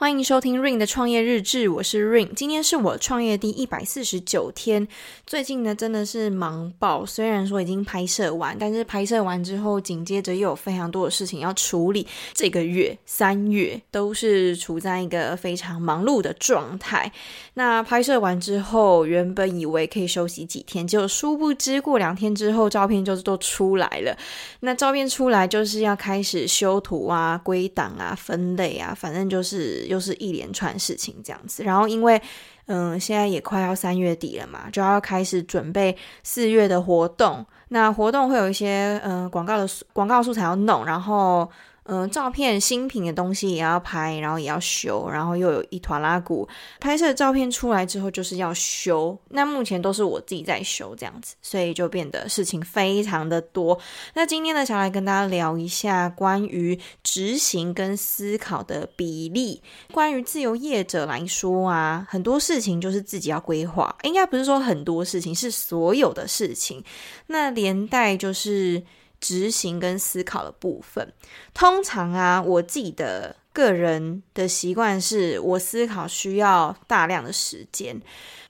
欢迎收听 Ring 的创业日志，我是 Ring。今天是我创业第一百四十九天，最近呢真的是忙爆。虽然说已经拍摄完，但是拍摄完之后，紧接着又有非常多的事情要处理。这个月三月都是处在一个非常忙碌的状态。那拍摄完之后，原本以为可以休息几天，结果殊不知过两天之后，照片就是都出来了。那照片出来就是要开始修图啊、归档啊、分类啊，反正就是。又是一连串事情这样子，然后因为嗯，现在也快要三月底了嘛，就要开始准备四月的活动。那活动会有一些嗯广告的广告素材要弄，然后。嗯，照片新品的东西也要拍，然后也要修，然后又有一团拉鼓。拍摄照片出来之后就是要修，那目前都是我自己在修这样子，所以就变得事情非常的多。那今天呢，想来跟大家聊一下关于执行跟思考的比例。关于自由业者来说啊，很多事情就是自己要规划，应该不是说很多事情，是所有的事情。那连带就是。执行跟思考的部分，通常啊，我自己的个人的习惯是我思考需要大量的时间。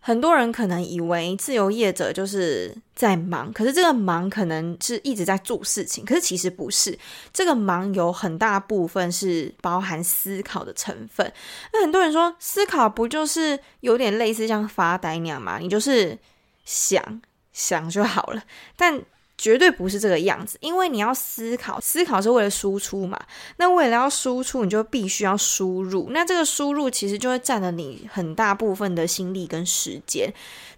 很多人可能以为自由业者就是在忙，可是这个忙可能是一直在做事情，可是其实不是。这个忙有很大部分是包含思考的成分。那很多人说，思考不就是有点类似像发呆那样吗？你就是想想就好了，但。绝对不是这个样子，因为你要思考，思考是为了输出嘛。那为了要输出，你就必须要输入。那这个输入其实就会占了你很大部分的心力跟时间。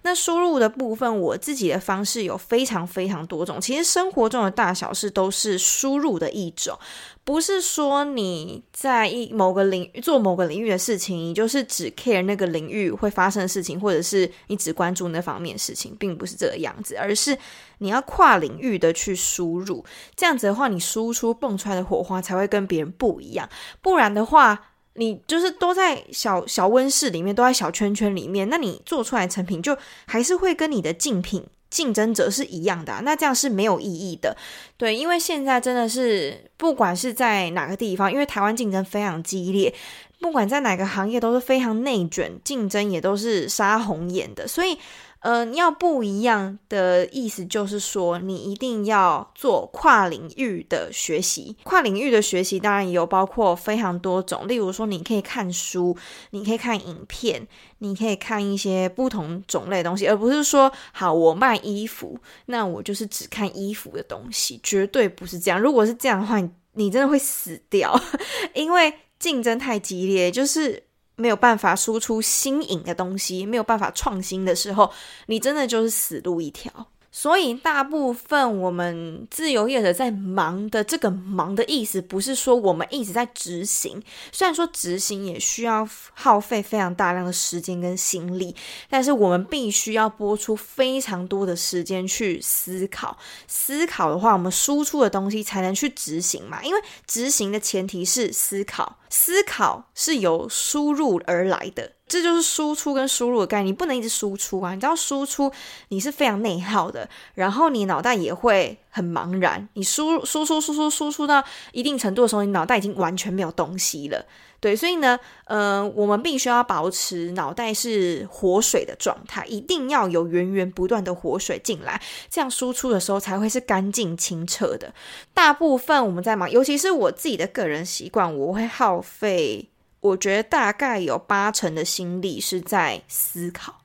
那输入的部分，我自己的方式有非常非常多种。其实生活中的大小事都是输入的一种。不是说你在一某个领域做某个领域的事情，你就是只 care 那个领域会发生的事情，或者是你只关注那方面的事情，并不是这个样子，而是你要跨领域的去输入，这样子的话，你输出蹦出来的火花才会跟别人不一样。不然的话，你就是都在小小温室里面，都在小圈圈里面，那你做出来成品就还是会跟你的竞品。竞争者是一样的，那这样是没有意义的。对，因为现在真的是不管是在哪个地方，因为台湾竞争非常激烈，不管在哪个行业都是非常内卷，竞争也都是杀红眼的，所以。呃，要不一样的意思就是说，你一定要做跨领域的学习。跨领域的学习当然也有包括非常多种，例如说，你可以看书，你可以看影片，你可以看一些不同种类的东西，而不是说，好，我卖衣服，那我就是只看衣服的东西，绝对不是这样。如果是这样的话，你真的会死掉，因为竞争太激烈，就是。没有办法输出新颖的东西，没有办法创新的时候，你真的就是死路一条。所以，大部分我们自由业者在忙的这个忙的意思，不是说我们一直在执行。虽然说执行也需要耗费非常大量的时间跟心力，但是我们必须要拨出非常多的时间去思考。思考的话，我们输出的东西才能去执行嘛。因为执行的前提是思考，思考是由输入而来的。这就是输出跟输入的概念，你不能一直输出啊！你知道输出你是非常内耗的，然后你脑袋也会很茫然。你输输输输输输出到一定程度的时候，你脑袋已经完全没有东西了。对，所以呢，呃，我们必须要保持脑袋是活水的状态，一定要有源源不断的活水进来，这样输出的时候才会是干净清澈的。大部分我们在忙，尤其是我自己的个人习惯，我会耗费。我觉得大概有八成的心力是在思考，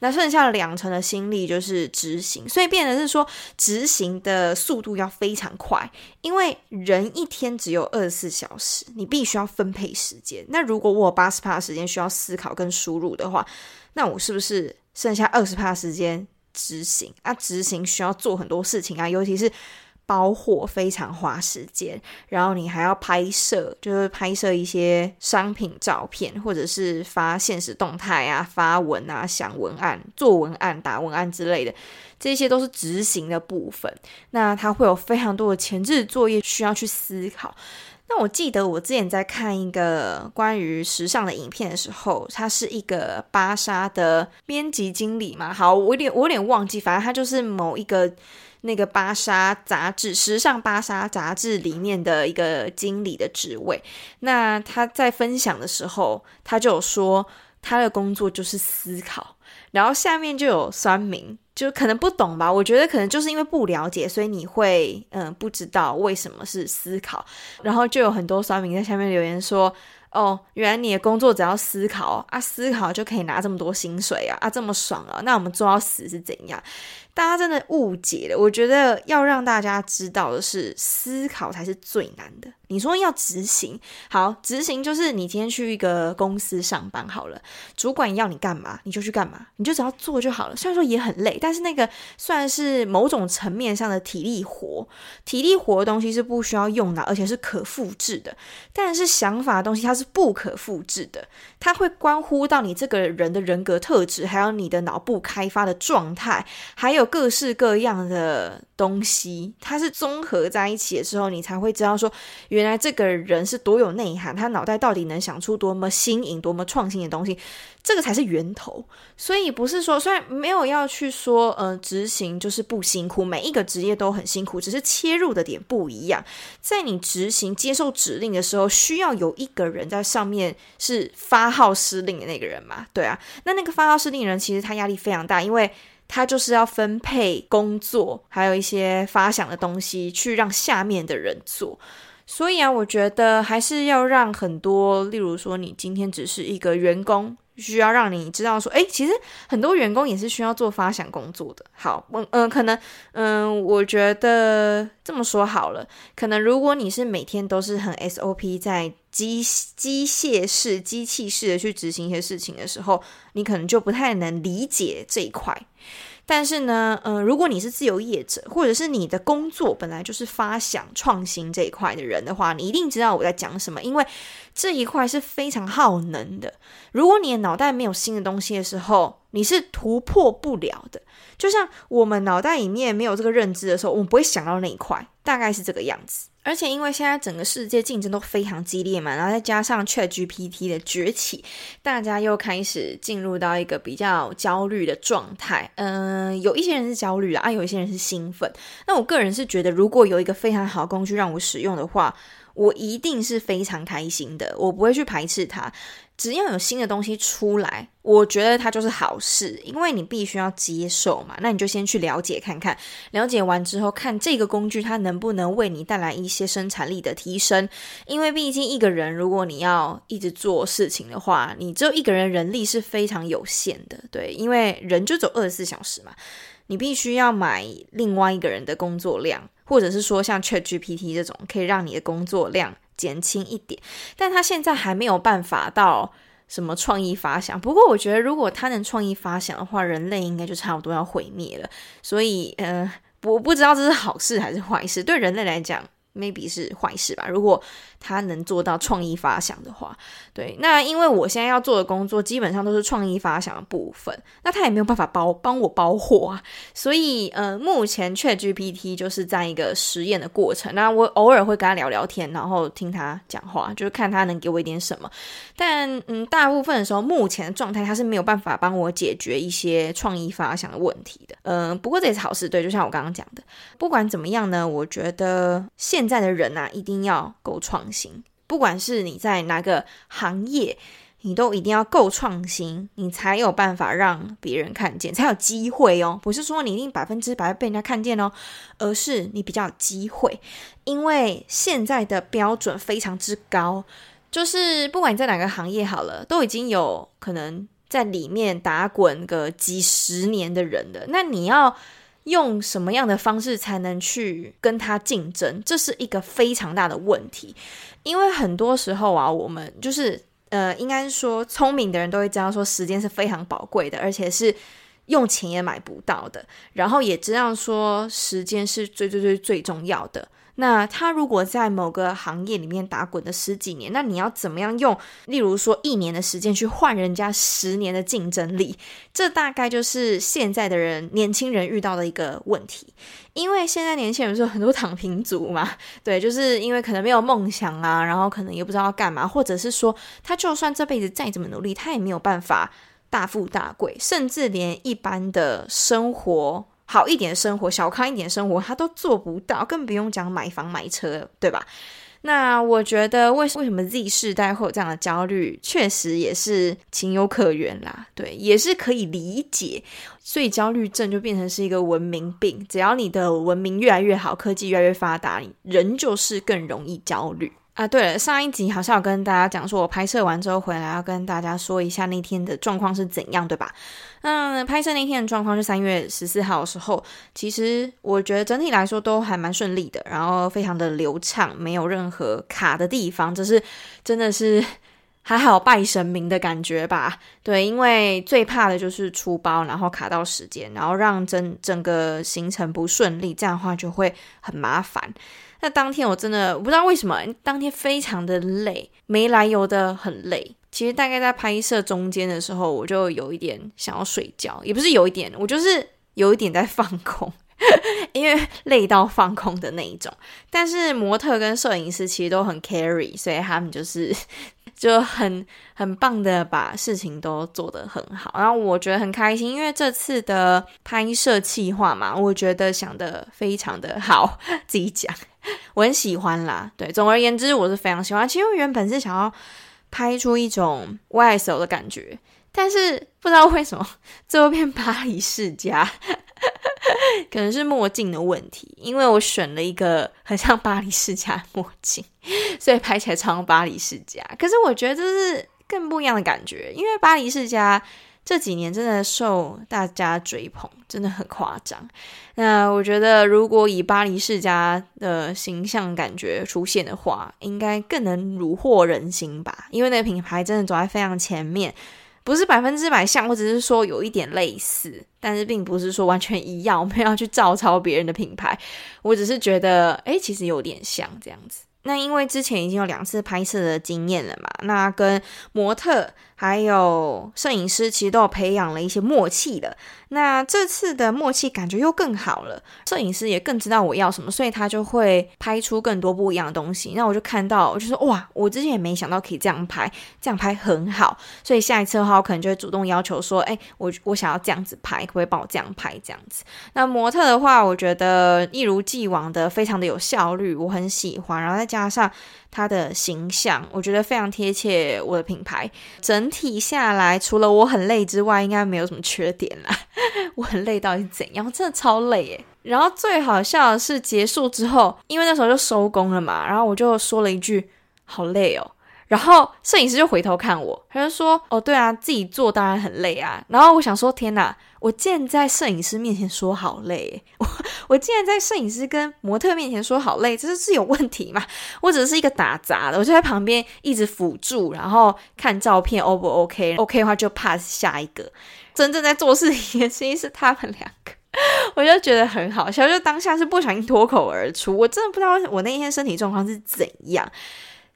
那剩下两成的心力就是执行，所以变成是说执行的速度要非常快，因为人一天只有二十四小时，你必须要分配时间。那如果我有八十趴时间需要思考跟输入的话，那我是不是剩下二十趴时间执行？啊，执行需要做很多事情啊，尤其是。包货非常花时间，然后你还要拍摄，就是拍摄一些商品照片，或者是发现实动态啊、发文啊、想文案、做文案、打文案之类的，这些都是执行的部分。那它会有非常多的前置作业需要去思考。那我记得我之前在看一个关于时尚的影片的时候，他是一个芭莎的编辑经理嘛。好，我有点我有点忘记，反正他就是某一个。那个芭莎杂志、时尚芭莎杂志里面的一个经理的职位。那他在分享的时候，他就有说他的工作就是思考，然后下面就有酸民，就可能不懂吧？我觉得可能就是因为不了解，所以你会嗯不知道为什么是思考，然后就有很多酸民在下面留言说。哦，原来你的工作只要思考啊，思考就可以拿这么多薪水啊，啊，这么爽啊，那我们做到死是怎样？大家真的误解了。我觉得要让大家知道的是，思考才是最难的。你说要执行，好，执行就是你今天去一个公司上班好了，主管要你干嘛，你就去干嘛，你就只要做就好了。虽然说也很累，但是那个算是某种层面上的体力活。体力活的东西是不需要用脑，而且是可复制的。但是想法的东西它是不可复制的，它会关乎到你这个人的人格特质，还有你的脑部开发的状态，还有。各式各样的东西，它是综合在一起的时候，你才会知道说，原来这个人是多有内涵，他脑袋到底能想出多么新颖、多么创新的东西。这个才是源头，所以不是说，虽然没有要去说，呃，执行就是不辛苦，每一个职业都很辛苦，只是切入的点不一样。在你执行、接受指令的时候，需要有一个人在上面是发号施令的那个人嘛？对啊，那那个发号施令人其实他压力非常大，因为 他就是要分配工作，还有一些发想的东西去让下面的人做。所以啊，我觉得还是要让很多，例如说，你今天只是一个员工。需要让你知道说，哎，其实很多员工也是需要做发想工作的。好，嗯、可能嗯、我觉得这么说好了，可能如果你是每天都是很 SOP 在机机械式、机器式的去执行一些事情的时候，你可能就不太能理解这一块。但是呢，嗯、呃，如果你是自由业者，或者是你的工作本来就是发想创新这一块的人的话，你一定知道我在讲什么，因为这一块是非常耗能的。如果你的脑袋没有新的东西的时候，你是突破不了的。就像我们脑袋里面没有这个认知的时候，我们不会想到那一块，大概是这个样子。而且因为现在整个世界竞争都非常激烈嘛，然后再加上 ChatGPT 的崛起，大家又开始进入到一个比较焦虑的状态。嗯、有一些人是焦虑的啊，有一些人是兴奋。那我个人是觉得，如果有一个非常好的工具让我使用的话，我一定是非常开心的，我不会去排斥它。只要有新的东西出来，我觉得它就是好事，因为你必须要接受嘛。那你就先去了解看看，了解完之后，看这个工具它能不能为你带来一些生产力的提升。因为毕竟一个人，如果你要一直做事情的话，你只有一个人人力是非常有限的，对，因为人就走二十四小时嘛，你必须要买另外一个人的工作量。或者是说像 ChatGPT 这种可以让你的工作量减轻一点，但他现在还没有办法到什么创意发想。不过我觉得，如果他能创意发想的话，人类应该就差不多要毁灭了。所以，呃，我不知道这是好事还是坏事。对人类来讲，maybe 是坏事吧。如果他能做到创意发想的话，对，那因为我现在要做的工作基本上都是创意发想的部分，那他也没有办法包帮我包货啊，所以呃，目前 ChatGPT 就是在一个实验的过程，那我偶尔会跟他聊聊天，然后听他讲话，就是看他能给我一点什么，但嗯，大部分的时候，目前的状态他是没有办法帮我解决一些创意发想的问题的，嗯、不过这也是好事，对，就像我刚刚讲的，不管怎么样呢，我觉得现现在的人啊，一定要够创新，不管是你在哪个行业，你都一定要够创新，你才有办法让别人看见，才有机会哦。不是说你一定百分之百被人家看见哦，而是你比较有机会。因为现在的标准非常之高，就是不管你在哪个行业好了，都已经有可能在里面打滚个几十年的人了。那你要。用什么样的方式才能去跟他竞争？这是一个非常大的问题，因为很多时候啊，我们就是呃，应该说聪明的人都会知道，说时间是非常宝贵的，而且是用钱也买不到的，然后也知道说时间是最最最最重要的。那他如果在某个行业里面打滚了十几年，那你要怎么样用，例如说一年的时间去换人家十年的竞争力？这大概就是现在的人年轻人遇到的一个问题。因为现在年轻人说很多躺平族嘛，对，就是因为可能没有梦想啊，然后可能也不知道要干嘛，或者是说他就算这辈子再怎么努力，他也没有办法大富大贵，甚至连一般的生活。好一点的生活、小康一点的生活，他都做不到，更不用讲买房买车，对吧？那我觉得为为什么 Z 世代会有这样的焦虑，确实也是情有可原啦，对，也是可以理解。所以焦虑症就变成是一个文明病，只要你的文明越来越好，科技越来越发达，人就是更容易焦虑。啊，对了，上一集好像有跟大家讲说，我拍摄完之后回来要跟大家说一下那天的状况是怎样，对吧？嗯，拍摄那天的状况是三月十四号的时候，其实我觉得整体来说都还蛮顺利的，然后非常的流畅，没有任何卡的地方，这是真的是还好拜神明的感觉吧？对，因为最怕的就是出包，然后卡到时间，然后让整整个行程不顺利，这样的话就会很麻烦。那当天我真的我不知道为什么，当天非常的累，没来由的很累。其实大概在拍摄中间的时候，我就有一点想要睡觉，也不是有一点，我就是有一点在放空，因为累到放空的那一种。但是模特跟摄影师其实都很 carry，所以他们就是。就很很棒的把事情都做得很好，然后我觉得很开心，因为这次的拍摄计划嘛，我觉得想得非常的好，自己讲，我很喜欢啦。对，总而言之，我是非常喜欢。其实我原本是想要拍出一种 YSL 的感觉，但是不知道为什么最后变巴黎世家。可能是墨镜的问题，因为我选了一个很像巴黎世家的墨镜，所以拍起来超像巴黎世家。可是我觉得这是更不一样的感觉，因为巴黎世家这几年真的受大家追捧，真的很夸张。那我觉得如果以巴黎世家的形象感觉出现的话，应该更能虏获人心吧？因为那个品牌真的走在非常前面。不是百分之百像，我只是说有一点类似，但是并不是说完全一样。我们要去照抄别人的品牌，我只是觉得，诶，其实有点像这样子。那因为之前已经有两次拍摄的经验了嘛，那跟模特。还有摄影师其实都有培养了一些默契的，那这次的默契感觉又更好了。摄影师也更知道我要什么，所以他就会拍出更多不一样的东西。那我就看到，我就说哇，我之前也没想到可以这样拍，这样拍很好。所以下一次的话，我可能就会主动要求说，哎，我我想要这样子拍，可不可以帮我这样拍这样子？那模特的话，我觉得一如既往的非常的有效率，我很喜欢。然后再加上。他的形象，我觉得非常贴切我的品牌。整体下来，除了我很累之外，应该没有什么缺点啦。我很累到底是怎样？真的超累耶。然后最好笑的是结束之后，因为那时候就收工了嘛，然后我就说了一句：“好累哦。”然后摄影师就回头看我，他就说：“哦，对啊，自己做当然很累啊。”然后我想说：“天哪，我竟然在摄影师面前说好累，我我竟然在摄影师跟模特面前说好累，这是是有问题吗？我只是一个打杂的，我就在旁边一直辅助，然后看照片 O 不 OK？OK 的话就 pass 下一个。真正在做事情的其实是他们两个，我就觉得很好笑，就当下是不小心脱口而出，我真的不知道我那天身体状况是怎样。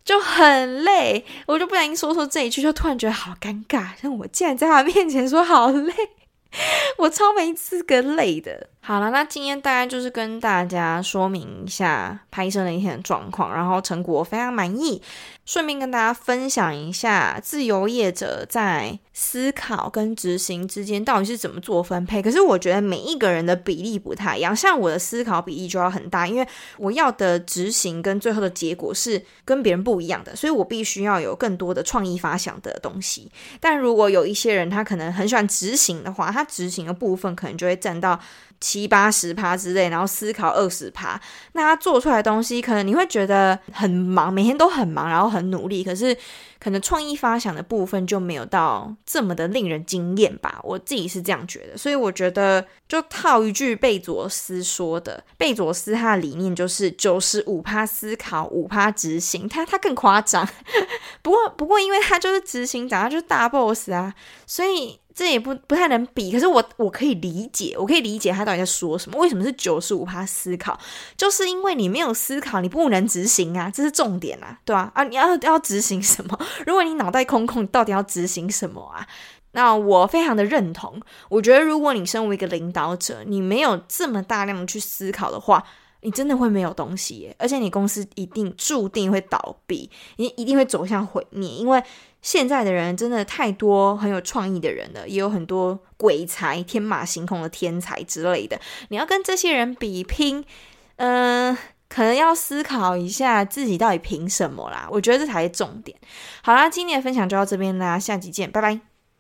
就很累，我就不小心说出这一句，就突然觉得好尴尬。像我竟然在他面前说好累，我超没资格累的。好了，那今天大概就是跟大家说明一下拍摄那一天的状况，然后成果非常满意。顺便跟大家分享一下，自由业者在思考跟执行之间到底是怎么做分配。可是我觉得每一个人的比例不太一样，像我的思考比例就要很大，因为我要的执行跟最后的结果是跟别人不一样的，所以我必须要有更多的创意发想的东西。但如果有一些人他可能很喜欢执行的话，他执行的部分可能就会占到七八十趴之类，然后思考二十趴，那他做出来的东西，可能你会觉得很忙，每天都很忙，然后很努力，可是可能创意发想的部分就没有到这么的令人惊艳吧。我自己是这样觉得，所以我觉得就套一句贝佐斯说的，贝佐斯他的理念就是九十五趴思考，五趴执行，他他更夸张。不 过不过，因为他就是执行长，他就是大 boss 啊，所以。这也不不太能比，可是我我可以理解，我可以理解他到底在说什么。为什么是九十五趴思考？就是因为你没有思考，你不能执行啊，这是重点啊，对吧？啊，啊，你要要执行什么？如果你脑袋空空，到底要执行什么啊？那我非常的认同。我觉得，如果你身为一个领导者，你没有这么大量的去思考的话，你真的会没有东西耶，而且你公司一定注定会倒闭，你一定会走向毁灭，因为现在的人真的太多很有创意的人了，也有很多鬼才、天马行空的天才之类的。你要跟这些人比拼，嗯、可能要思考一下自己到底凭什么啦。我觉得这才是重点。好啦，今天的分享就到这边啦，下集见，拜拜。